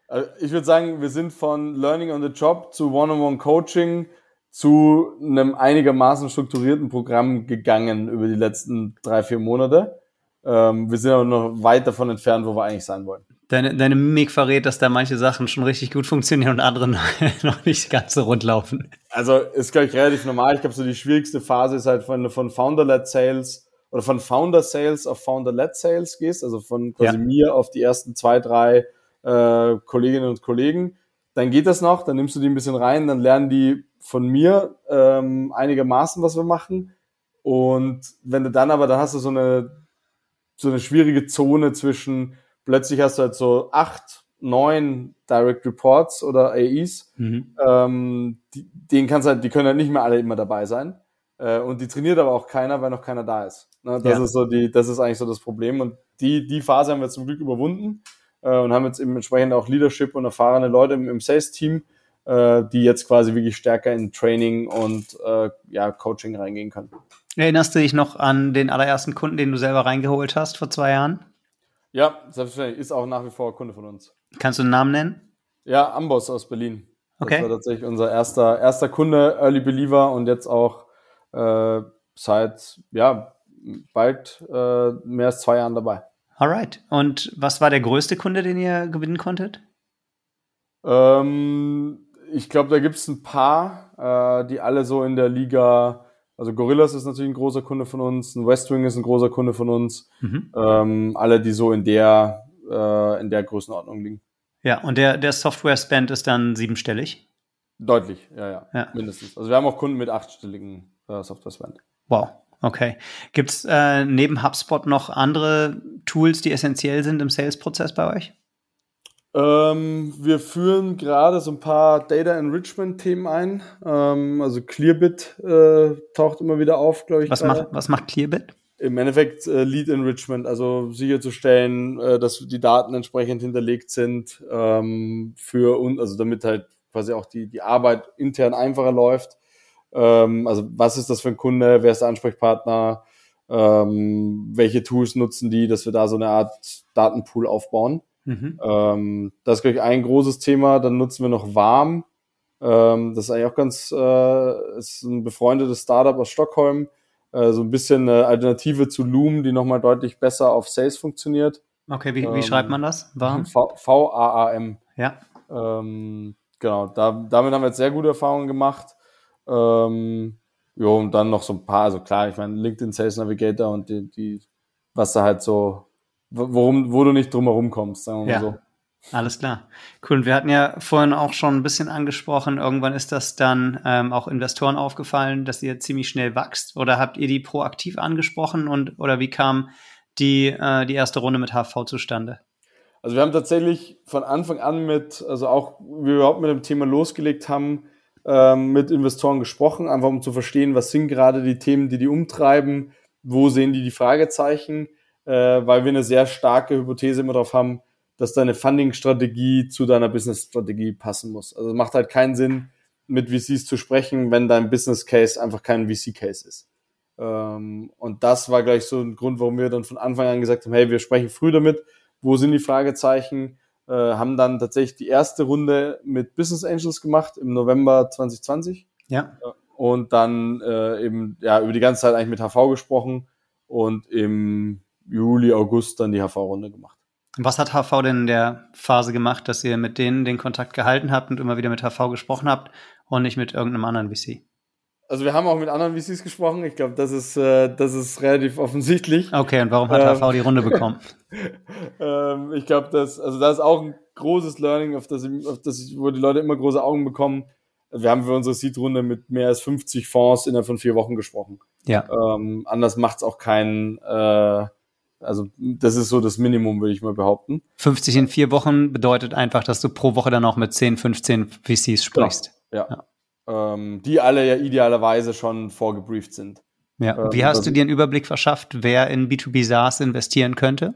Äh, ich würde sagen, wir sind von Learning on the Job zu One-on-One -on -One Coaching zu einem einigermaßen strukturierten Programm gegangen über die letzten drei, vier Monate. Ähm, wir sind aber noch weit davon entfernt, wo wir eigentlich sein wollen deine, deine Mimik verrät, dass da manche Sachen schon richtig gut funktionieren und andere noch nicht ganz so rund laufen. Also ist, glaube ich, relativ normal. Ich glaube, so die schwierigste Phase ist halt, wenn du von Founder-led Sales oder von Founder-Sales auf Founder-led Sales gehst, also von quasi ja. mir auf die ersten zwei, drei äh, Kolleginnen und Kollegen. Dann geht das noch, dann nimmst du die ein bisschen rein, dann lernen die von mir ähm, einigermaßen, was wir machen. Und wenn du dann aber, da hast du so eine, so eine schwierige Zone zwischen, plötzlich hast du halt so acht, neun Direct Reports oder AEs. Mhm. Ähm, die, denen kannst halt, die können halt nicht mehr alle immer dabei sein. Äh, und die trainiert aber auch keiner, weil noch keiner da ist. Ne? Das ja. ist so die, das ist eigentlich so das Problem. Und die, die Phase haben wir zum Glück überwunden äh, und haben jetzt eben entsprechend auch Leadership und erfahrene Leute im, im Sales-Team, äh, die jetzt quasi wirklich stärker in Training und äh, ja, Coaching reingehen können. Erinnerst du dich noch an den allerersten Kunden, den du selber reingeholt hast vor zwei Jahren? Ja, selbstverständlich. Ist auch nach wie vor Kunde von uns. Kannst du einen Namen nennen? Ja, Amboss aus Berlin. Okay. Das war tatsächlich unser erster, erster Kunde, Early Believer und jetzt auch äh, seit ja, bald äh, mehr als zwei Jahren dabei. Alright. Und was war der größte Kunde, den ihr gewinnen konntet? Ähm, ich glaube, da gibt es ein paar, äh, die alle so in der Liga also Gorillas ist natürlich ein großer Kunde von uns, ein Westwing ist ein großer Kunde von uns. Mhm. Ähm, alle, die so in der, äh, in der Größenordnung liegen. Ja, und der, der Software-Spend ist dann siebenstellig? Deutlich, ja, ja, ja, mindestens. Also wir haben auch Kunden mit achtstelligen äh, Software-Spend. Wow, okay. Gibt es äh, neben HubSpot noch andere Tools, die essentiell sind im Sales-Prozess bei euch? Ähm, wir führen gerade so ein paar Data Enrichment Themen ein. Ähm, also Clearbit äh, taucht immer wieder auf, glaube ich. Was macht, was macht Clearbit? Im Endeffekt äh, Lead Enrichment, also sicherzustellen, äh, dass die Daten entsprechend hinterlegt sind ähm, für uns, also damit halt quasi auch die, die Arbeit intern einfacher läuft. Ähm, also was ist das für ein Kunde, wer ist der Ansprechpartner, ähm, welche Tools nutzen die, dass wir da so eine Art Datenpool aufbauen. Mhm. Ähm, das ist, glaube ich, ein großes Thema. Dann nutzen wir noch Warm. Ähm, das ist eigentlich auch ganz, äh, ist ein befreundetes Startup aus Stockholm. Äh, so ein bisschen eine Alternative zu Loom, die nochmal deutlich besser auf Sales funktioniert. Okay, wie, wie ähm, schreibt man das? Warm? V-A-A-M. Ja. Ähm, genau, da, damit haben wir jetzt sehr gute Erfahrungen gemacht. Ähm, ja, und dann noch so ein paar, also klar, ich meine, LinkedIn Sales Navigator und die, die was da halt so, worum, wo du nicht drum herum kommst, sagen wir ja. mal so. Alles klar. Cool. Und wir hatten ja vorhin auch schon ein bisschen angesprochen, irgendwann ist das dann ähm, auch Investoren aufgefallen, dass ihr ziemlich schnell wächst. Oder habt ihr die proaktiv angesprochen und oder wie kam die, äh, die erste Runde mit HV zustande? Also wir haben tatsächlich von Anfang an mit, also auch wie wir überhaupt mit dem Thema losgelegt haben, ähm, mit Investoren gesprochen, einfach um zu verstehen, was sind gerade die Themen, die die umtreiben, wo sehen die die Fragezeichen, äh, weil wir eine sehr starke Hypothese immer darauf haben, dass deine Funding-Strategie zu deiner Business-Strategie passen muss. Also es macht halt keinen Sinn, mit VCs zu sprechen, wenn dein Business Case einfach kein VC Case ist. Ähm, und das war gleich so ein Grund, warum wir dann von Anfang an gesagt haben, hey, wir sprechen früh damit, wo sind die Fragezeichen, äh, haben dann tatsächlich die erste Runde mit Business Angels gemacht im November 2020. Ja. Und dann äh, eben ja über die ganze Zeit eigentlich mit HV gesprochen und im Juli, August dann die HV-Runde gemacht. Was hat HV denn in der Phase gemacht, dass ihr mit denen den Kontakt gehalten habt und immer wieder mit HV gesprochen habt und nicht mit irgendeinem anderen VC? Also wir haben auch mit anderen VCs gesprochen. Ich glaube, das ist äh, das ist relativ offensichtlich. Okay, und warum hat ähm, HV die Runde bekommen? ähm, ich glaube, dass also da ist auch ein großes Learning, auf das, auf das wo die Leute immer große Augen bekommen. Wir haben für unsere Seed-Runde mit mehr als 50 Fonds innerhalb von vier Wochen gesprochen. Ja. Ähm, anders macht's auch keinen äh, also das ist so das Minimum, würde ich mal behaupten. 50 in vier Wochen bedeutet einfach, dass du pro Woche dann auch mit 10, 15 VCs sprichst. Genau. Ja. ja. Ähm, die alle ja idealerweise schon vorgebrieft sind. Ja. Ähm, Wie hast also, du dir einen Überblick verschafft, wer in B2B SaaS investieren könnte?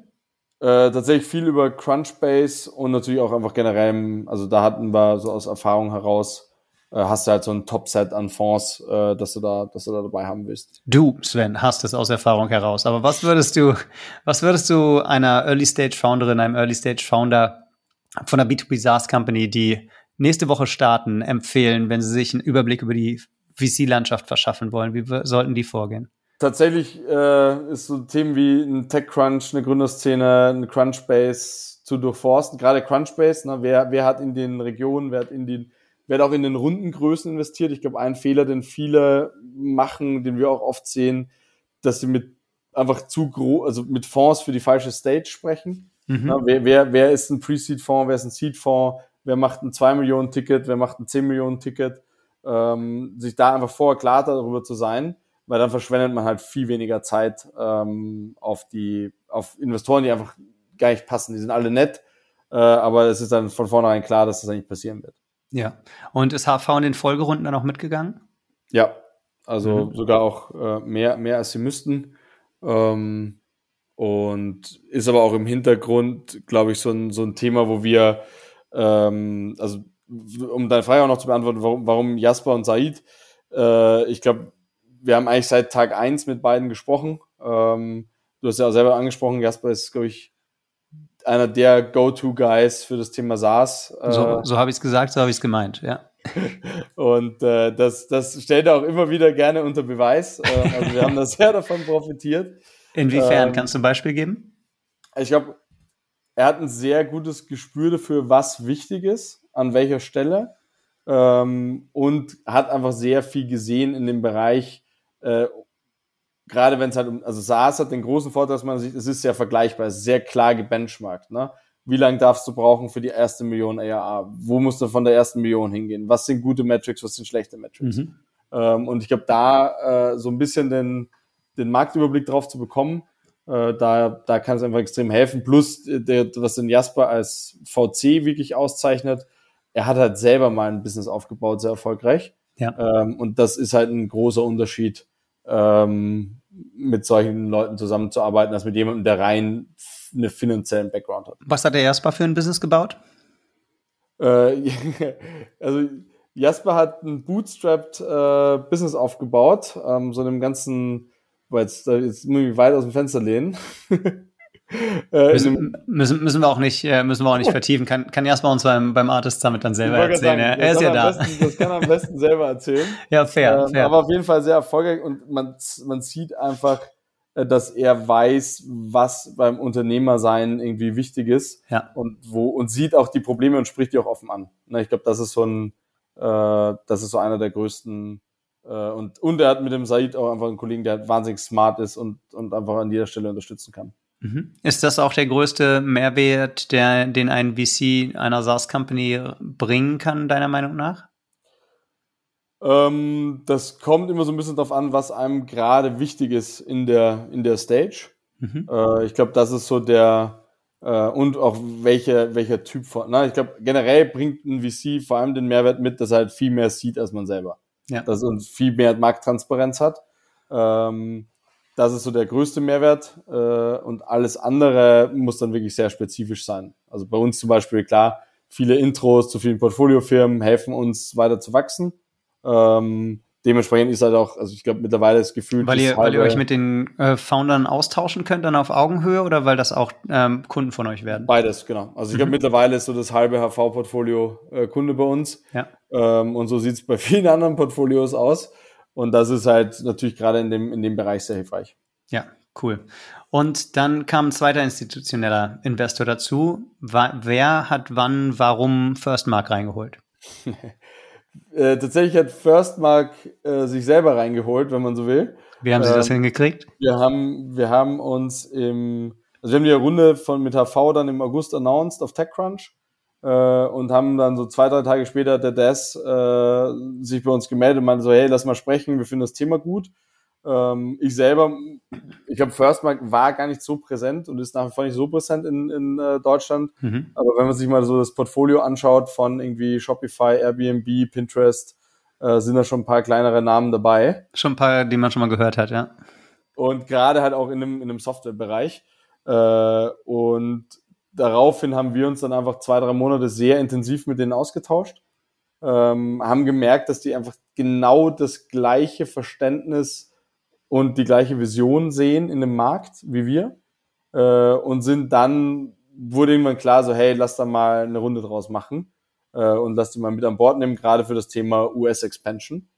Äh, tatsächlich viel über Crunchbase und natürlich auch einfach generell, also da hatten wir so aus Erfahrung heraus äh, hast du halt so ein Top-Set an Fonds, äh, dass du da, dass du da dabei haben willst. Du, Sven, hast es aus Erfahrung heraus. Aber was würdest du, was würdest du einer Early-Stage-Founderin, einem Early-Stage-Founder von einer B2B SaaS-Company, die nächste Woche starten, empfehlen, wenn sie sich einen Überblick über die VC-Landschaft verschaffen wollen? Wie sollten die vorgehen? Tatsächlich äh, ist so Themen wie ein TechCrunch, eine Gründerszene, ein Crunchbase zu durchforsten. Gerade Crunchbase, ne, wer, wer hat in den Regionen, wer hat in den wird auch in den Rundengrößen investiert. Ich glaube, ein Fehler, den viele machen, den wir auch oft sehen, dass sie mit einfach zu groß, also mit Fonds für die falsche Stage sprechen. Mhm. Na, wer, wer, wer ist ein Pre-Seed-Fonds, wer ist ein Seed-Fonds, wer macht ein 2 Millionen Ticket, wer macht ein 10 Millionen Ticket, ähm, sich da einfach vorher klar darüber zu sein, weil dann verschwendet man halt viel weniger Zeit ähm, auf die, auf Investoren, die einfach gar nicht passen. Die sind alle nett, äh, aber es ist dann von vornherein klar, dass das eigentlich passieren wird. Ja. Und ist HV in den Folgerunden dann auch mitgegangen? Ja, also mhm. sogar auch äh, mehr, mehr als sie müssten. Ähm, und ist aber auch im Hintergrund, glaube ich, so ein, so ein Thema, wo wir, ähm, also um deine Frage auch noch zu beantworten, warum, warum Jasper und Said, äh, ich glaube, wir haben eigentlich seit Tag eins mit beiden gesprochen. Ähm, du hast ja auch selber angesprochen, Jasper ist, glaube ich, einer der Go-To-Guys für das Thema SaaS. So, äh, so habe ich es gesagt, so habe ich es gemeint, ja. Und äh, das, das stellt er auch immer wieder gerne unter Beweis. Äh, also wir haben da sehr davon profitiert. Inwiefern? Ähm, Kannst du ein Beispiel geben? Ich glaube, er hat ein sehr gutes Gespür dafür, was wichtig ist, an welcher Stelle. Ähm, und hat einfach sehr viel gesehen in dem Bereich, äh, gerade wenn es halt um, also SaaS hat den großen Vorteil, dass man sich, es ist sehr vergleichbar, es ist sehr klar gebenchmarkt, ne? Wie lange darfst du brauchen für die erste Million ARA? Wo musst du von der ersten Million hingehen? Was sind gute Metrics, was sind schlechte Metrics? Mhm. Ähm, und ich glaube, da äh, so ein bisschen den, den Marktüberblick drauf zu bekommen, äh, da, da kann es einfach extrem helfen. Plus, äh, der, was den Jasper als VC wirklich auszeichnet, er hat halt selber mal ein Business aufgebaut, sehr erfolgreich. Ja. Ähm, und das ist halt ein großer Unterschied ähm, mit solchen Leuten zusammenzuarbeiten, als mit jemandem, der rein einen finanziellen Background hat. Was hat der Jasper für ein Business gebaut? Äh, also Jasper hat ein bootstrapped äh, Business aufgebaut, ähm, so einem ganzen weil jetzt, jetzt muss ich mich weit aus dem Fenster lehnen. äh, müssen, müssen, müssen wir auch nicht, äh, müssen wir auch nicht vertiefen. Kann, kann erstmal uns beim, beim Artist Summit dann selber erzählen. Sagen, er ist ja da. Besten, das kann er am besten selber erzählen. ja, fair, ähm, fair. Aber auf jeden Fall sehr erfolgreich und man, man sieht einfach, äh, dass er weiß, was beim Unternehmersein irgendwie wichtig ist ja. und wo und sieht auch die Probleme und spricht die auch offen an. Ne, ich glaube, das ist so ein, äh, das ist so einer der größten äh, und und er hat mit dem Said auch einfach einen Kollegen, der wahnsinnig smart ist und und einfach an jeder Stelle unterstützen kann. Mhm. Ist das auch der größte Mehrwert, der, den ein VC einer SaaS-Company bringen kann, deiner Meinung nach? Ähm, das kommt immer so ein bisschen darauf an, was einem gerade wichtig ist in der, in der Stage. Mhm. Äh, ich glaube, das ist so der, äh, und auch welcher, welcher Typ von, na, ich glaube, generell bringt ein VC vor allem den Mehrwert mit, dass er halt viel mehr sieht als man selber. Ja. Dass er viel mehr Markttransparenz hat. Ähm, das ist so der größte Mehrwert äh, und alles andere muss dann wirklich sehr spezifisch sein. Also bei uns zum Beispiel, klar, viele Intros zu vielen Portfoliofirmen helfen uns weiter zu wachsen. Ähm, dementsprechend ist halt auch, also ich glaube mittlerweile das Gefühl, weil ihr, weil ihr euch mit den äh, Foundern austauschen könnt dann auf Augenhöhe oder weil das auch ähm, Kunden von euch werden? Beides, genau. Also ich glaube mhm. mittlerweile ist so das halbe HV-Portfolio äh, Kunde bei uns. Ja. Ähm, und so sieht es bei vielen anderen Portfolios aus. Und das ist halt natürlich gerade in dem, in dem Bereich sehr hilfreich. Ja, cool. Und dann kam ein zweiter institutioneller Investor dazu. Wer hat wann, warum Firstmark reingeholt? äh, tatsächlich hat Firstmark äh, sich selber reingeholt, wenn man so will. Wie haben Sie ähm, das hingekriegt? Wir haben, wir haben uns im, also wir haben die Runde von mit HV dann im August announced auf TechCrunch äh, und haben dann so zwei, drei Tage später der Des äh, sich bei uns gemeldet und meinte so, hey, lass mal sprechen, wir finden das Thema gut. Ähm, ich selber, ich glaube, Firstmark war gar nicht so präsent und ist nach wie vor nicht so präsent in, in äh, Deutschland. Mhm. Aber wenn man sich mal so das Portfolio anschaut von irgendwie Shopify, Airbnb, Pinterest, äh, sind da schon ein paar kleinere Namen dabei. Schon ein paar, die man schon mal gehört hat, ja. Und gerade halt auch in einem, in einem Softwarebereich. Äh, und daraufhin haben wir uns dann einfach zwei, drei Monate sehr intensiv mit denen ausgetauscht, ähm, haben gemerkt, dass die einfach genau das gleiche Verständnis und die gleiche Vision sehen in dem Markt wie wir äh, und sind dann, wurde irgendwann klar, so hey, lass da mal eine Runde draus machen äh, und lass die mal mit an Bord nehmen, gerade für das Thema US-Expansion.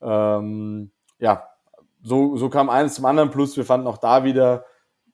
Ähm, ja, so, so kam eines zum anderen, plus wir fanden auch da wieder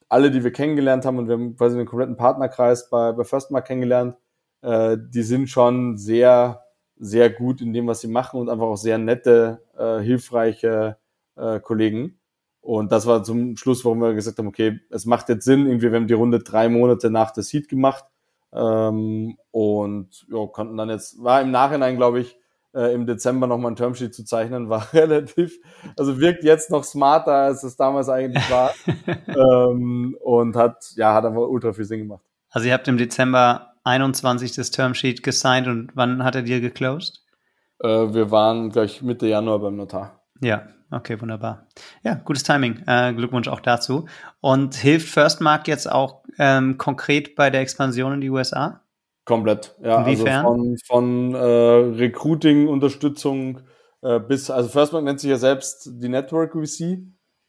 alle, die wir kennengelernt haben, und wir haben quasi einen kompletten Partnerkreis bei, bei Firstmark kennengelernt, äh, die sind schon sehr, sehr gut in dem, was sie machen und einfach auch sehr nette, äh, hilfreiche äh, Kollegen. Und das war zum Schluss, warum wir gesagt haben, okay, es macht jetzt Sinn, irgendwie, wir haben die Runde drei Monate nach der Seed gemacht ähm, und ja, konnten dann jetzt, war im Nachhinein, glaube ich, äh, im Dezember nochmal ein Termsheet zu zeichnen, war relativ, also wirkt jetzt noch smarter, als es damals eigentlich war. ähm, und hat, ja, hat einfach ultra viel Sinn gemacht. Also ihr habt im Dezember 21 das Termsheet gesigned und wann hat er dir geclosed? Äh, wir waren gleich Mitte Januar beim Notar. Ja, okay, wunderbar. Ja, gutes Timing. Äh, Glückwunsch auch dazu. Und hilft Firstmark jetzt auch ähm, konkret bei der Expansion in die USA? Komplett, ja. Inwiefern? Also von, von äh, Recruiting-Unterstützung äh, bis, also Firstmark nennt sich ja selbst die Network VC.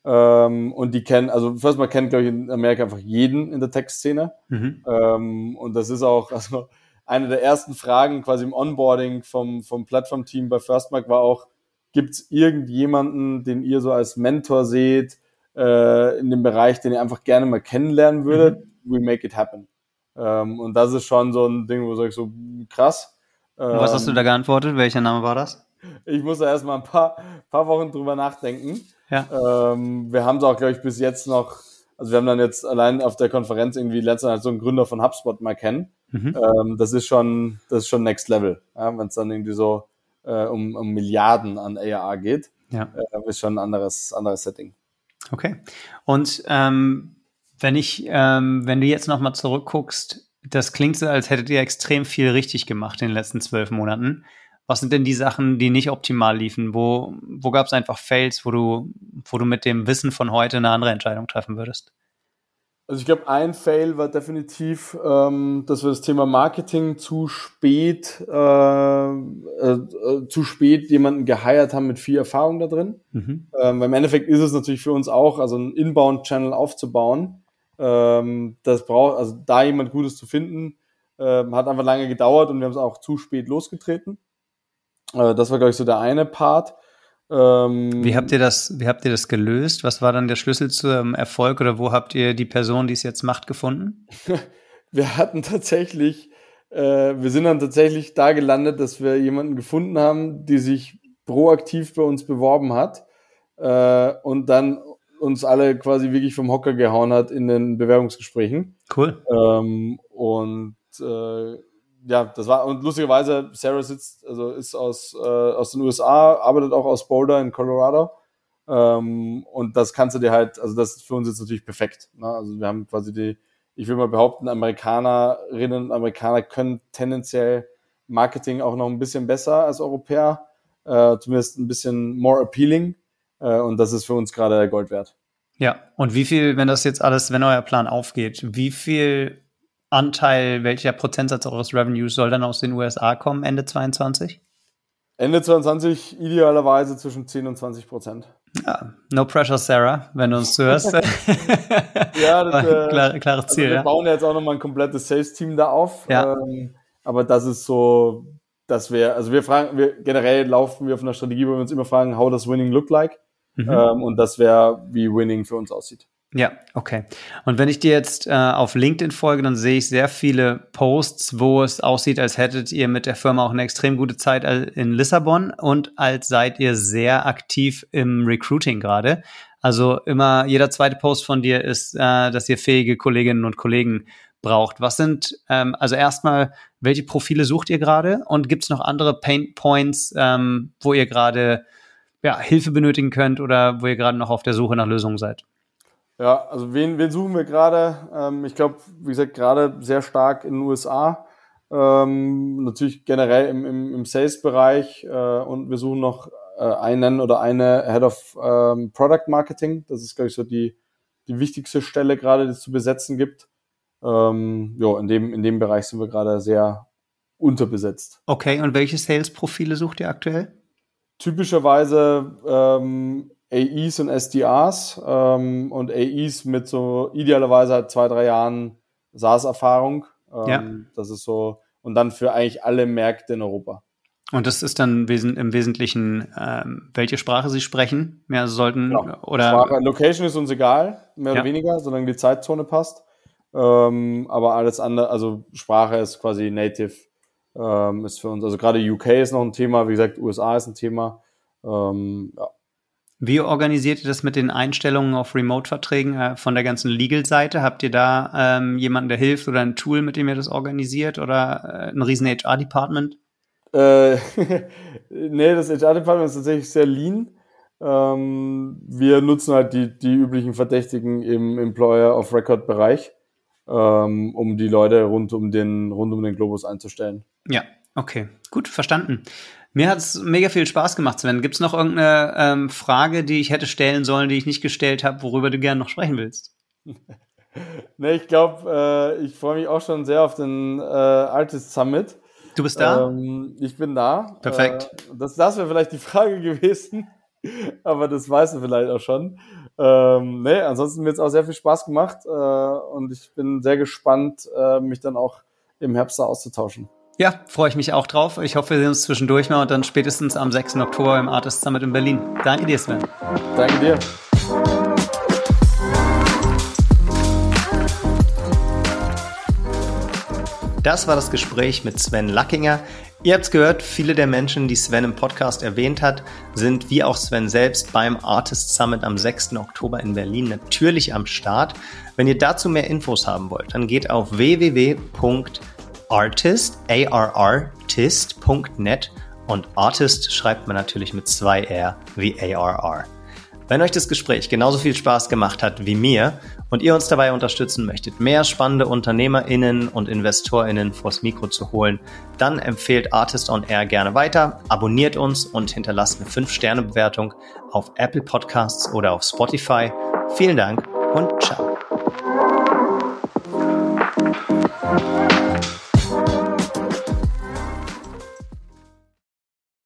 Ähm, und die kennen, also Firstmark kennt, glaube ich, in Amerika einfach jeden in der Tech-Szene. Mhm. Ähm, und das ist auch, also eine der ersten Fragen quasi im Onboarding vom, vom Plattform-Team bei Firstmark war auch, gibt es irgendjemanden, den ihr so als Mentor seht, äh, in dem Bereich, den ihr einfach gerne mal kennenlernen würdet? Mhm. We make it happen. Ähm, und das ist schon so ein Ding, wo ich so krass. Ähm, was hast du da geantwortet? Welcher Name war das? Ich muss da erstmal ein paar, paar Wochen drüber nachdenken. Ja. Ähm, wir haben es auch, glaube ich, bis jetzt noch, also wir haben dann jetzt allein auf der Konferenz irgendwie letztens halt so einen Gründer von HubSpot mal kennen. Mhm. Ähm, das ist schon, das ist schon Next Level, ja, wenn es dann irgendwie so äh, um, um Milliarden an ARA geht. Ja. Äh, ist schon ein anderes, anderes Setting. Okay. Und ähm, wenn ich, ähm, wenn du jetzt nochmal zurückguckst, das klingt so, als hättet ihr extrem viel richtig gemacht in den letzten zwölf Monaten. Was sind denn die Sachen, die nicht optimal liefen? Wo, wo gab es einfach Fails, wo du, wo du mit dem Wissen von heute eine andere Entscheidung treffen würdest? Also ich glaube, ein Fail war definitiv, ähm, dass wir das Thema Marketing zu spät, äh, äh, zu spät jemanden geheiert haben mit viel Erfahrung da drin. Mhm. Ähm, weil im Endeffekt ist es natürlich für uns auch, also einen Inbound-Channel aufzubauen. Ähm, das braucht, also da jemand Gutes zu finden, äh, hat einfach lange gedauert und wir haben es auch zu spät losgetreten. Äh, das war, glaube ich, so der eine Part. Ähm, wie habt ihr das, wie habt ihr das gelöst? Was war dann der Schlüssel zum Erfolg oder wo habt ihr die Person, die es jetzt macht, gefunden? wir hatten tatsächlich, äh, wir sind dann tatsächlich da gelandet, dass wir jemanden gefunden haben, die sich proaktiv bei uns beworben hat äh, und dann uns alle quasi wirklich vom Hocker gehauen hat in den Bewerbungsgesprächen. Cool. Ähm, und äh, ja, das war, und lustigerweise, Sarah sitzt, also ist aus, äh, aus den USA, arbeitet auch aus Boulder in Colorado. Ähm, und das kannst du dir halt, also das ist für uns jetzt natürlich perfekt. Ne? Also wir haben quasi die, ich will mal behaupten, Amerikanerinnen und Amerikaner können tendenziell Marketing auch noch ein bisschen besser als Europäer, äh, zumindest ein bisschen more appealing. Äh, und das ist für uns gerade Gold wert. Ja, und wie viel, wenn das jetzt alles, wenn euer Plan aufgeht, wie viel Anteil, welcher Prozentsatz eures Revenues soll dann aus den USA kommen, Ende 22? Ende 22 idealerweise zwischen 10 und 20 Prozent. Ja, no pressure, Sarah, wenn du uns zuhörst. ja, das äh, Klar, klares also Ziel. wir ja. bauen jetzt auch nochmal ein komplettes Sales-Team da auf. Ja. Ähm, aber das ist so, dass wir, also wir fragen, wir generell laufen wir auf einer Strategie, wo wir uns immer fragen, how does winning look like? Mhm. Ähm, und das wäre, wie winning für uns aussieht. Ja, okay. Und wenn ich dir jetzt äh, auf LinkedIn folge, dann sehe ich sehr viele Posts, wo es aussieht, als hättet ihr mit der Firma auch eine extrem gute Zeit in Lissabon und als seid ihr sehr aktiv im Recruiting gerade. Also immer jeder zweite Post von dir ist, äh, dass ihr fähige Kolleginnen und Kollegen braucht. Was sind, ähm, also erstmal, welche Profile sucht ihr gerade und gibt es noch andere Pain Points, ähm, wo ihr gerade ja, Hilfe benötigen könnt oder wo ihr gerade noch auf der Suche nach Lösungen seid? Ja, also wen, wen suchen wir gerade? Ähm, ich glaube, wie gesagt, gerade sehr stark in den USA. Ähm, natürlich generell im, im, im Sales-Bereich äh, und wir suchen noch äh, einen oder eine Head of ähm, Product Marketing. Das ist, glaube ich, so die, die wichtigste Stelle gerade, die es zu besetzen gibt. Ähm, ja, in dem, in dem Bereich sind wir gerade sehr unterbesetzt. Okay, und welche Sales-Profile sucht ihr aktuell? Typischerweise ähm, AEs und SDRs ähm, und AEs mit so idealerweise halt zwei, drei Jahren SaaS-Erfahrung. Ähm, ja. Das ist so, und dann für eigentlich alle Märkte in Europa. Und das ist dann im Wesentlichen, ähm, welche Sprache Sie sprechen? Ja, sollten genau. oder Sprache, Location ist uns egal, mehr ja. oder weniger, solange die Zeitzone passt. Ähm, aber alles andere, also Sprache ist quasi native, ähm, ist für uns, also gerade UK ist noch ein Thema, wie gesagt, USA ist ein Thema. Ähm, ja. Wie organisiert ihr das mit den Einstellungen auf Remote-Verträgen äh, von der ganzen Legal-Seite? Habt ihr da ähm, jemanden, der hilft oder ein Tool, mit dem ihr das organisiert oder äh, ein riesen HR-Department? Äh, nee, das HR-Department ist tatsächlich sehr lean. Ähm, wir nutzen halt die, die üblichen Verdächtigen im Employer of Record-Bereich, ähm, um die Leute rund um den, rund um den Globus einzustellen. Ja, okay, gut, verstanden. Mir hat es mega viel Spaß gemacht, Sven. Gibt es noch irgendeine ähm, Frage, die ich hätte stellen sollen, die ich nicht gestellt habe, worüber du gerne noch sprechen willst? nee, ich glaube, äh, ich freue mich auch schon sehr auf den äh, Artist Summit. Du bist da? Ähm, ich bin da. Perfekt. Äh, das das wäre vielleicht die Frage gewesen, aber das weißt du vielleicht auch schon. Ähm, nee, ansonsten mir es auch sehr viel Spaß gemacht äh, und ich bin sehr gespannt, äh, mich dann auch im Herbst da auszutauschen. Ja, freue ich mich auch drauf. Ich hoffe, wir sehen uns zwischendurch mal und dann spätestens am 6. Oktober im Artist Summit in Berlin. Danke dir, Sven. Danke dir. Das war das Gespräch mit Sven Lackinger. Ihr habt es gehört, viele der Menschen, die Sven im Podcast erwähnt hat, sind wie auch Sven selbst beim Artist Summit am 6. Oktober in Berlin natürlich am Start. Wenn ihr dazu mehr Infos haben wollt, dann geht auf www artist, artist.net und Artist schreibt man natürlich mit zwei R wie ARR. Wenn euch das Gespräch genauso viel Spaß gemacht hat wie mir und ihr uns dabei unterstützen möchtet, mehr spannende UnternehmerInnen und InvestorInnen vors Mikro zu holen, dann empfehlt Artist on Air gerne weiter, abonniert uns und hinterlasst eine 5-Sterne-Bewertung auf Apple Podcasts oder auf Spotify. Vielen Dank und ciao.